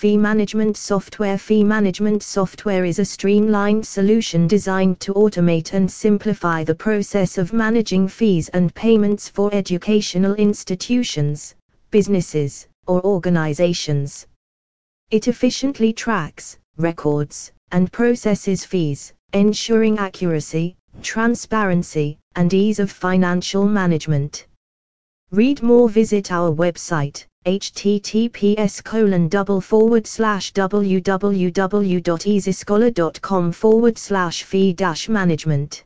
Fee management software Fee management software is a streamlined solution designed to automate and simplify the process of managing fees and payments for educational institutions, businesses, or organizations. It efficiently tracks, records, and processes fees, ensuring accuracy, transparency, and ease of financial management. Read more visit our website https colon double forward slash www.eazyscholar.com forward slash fee dash management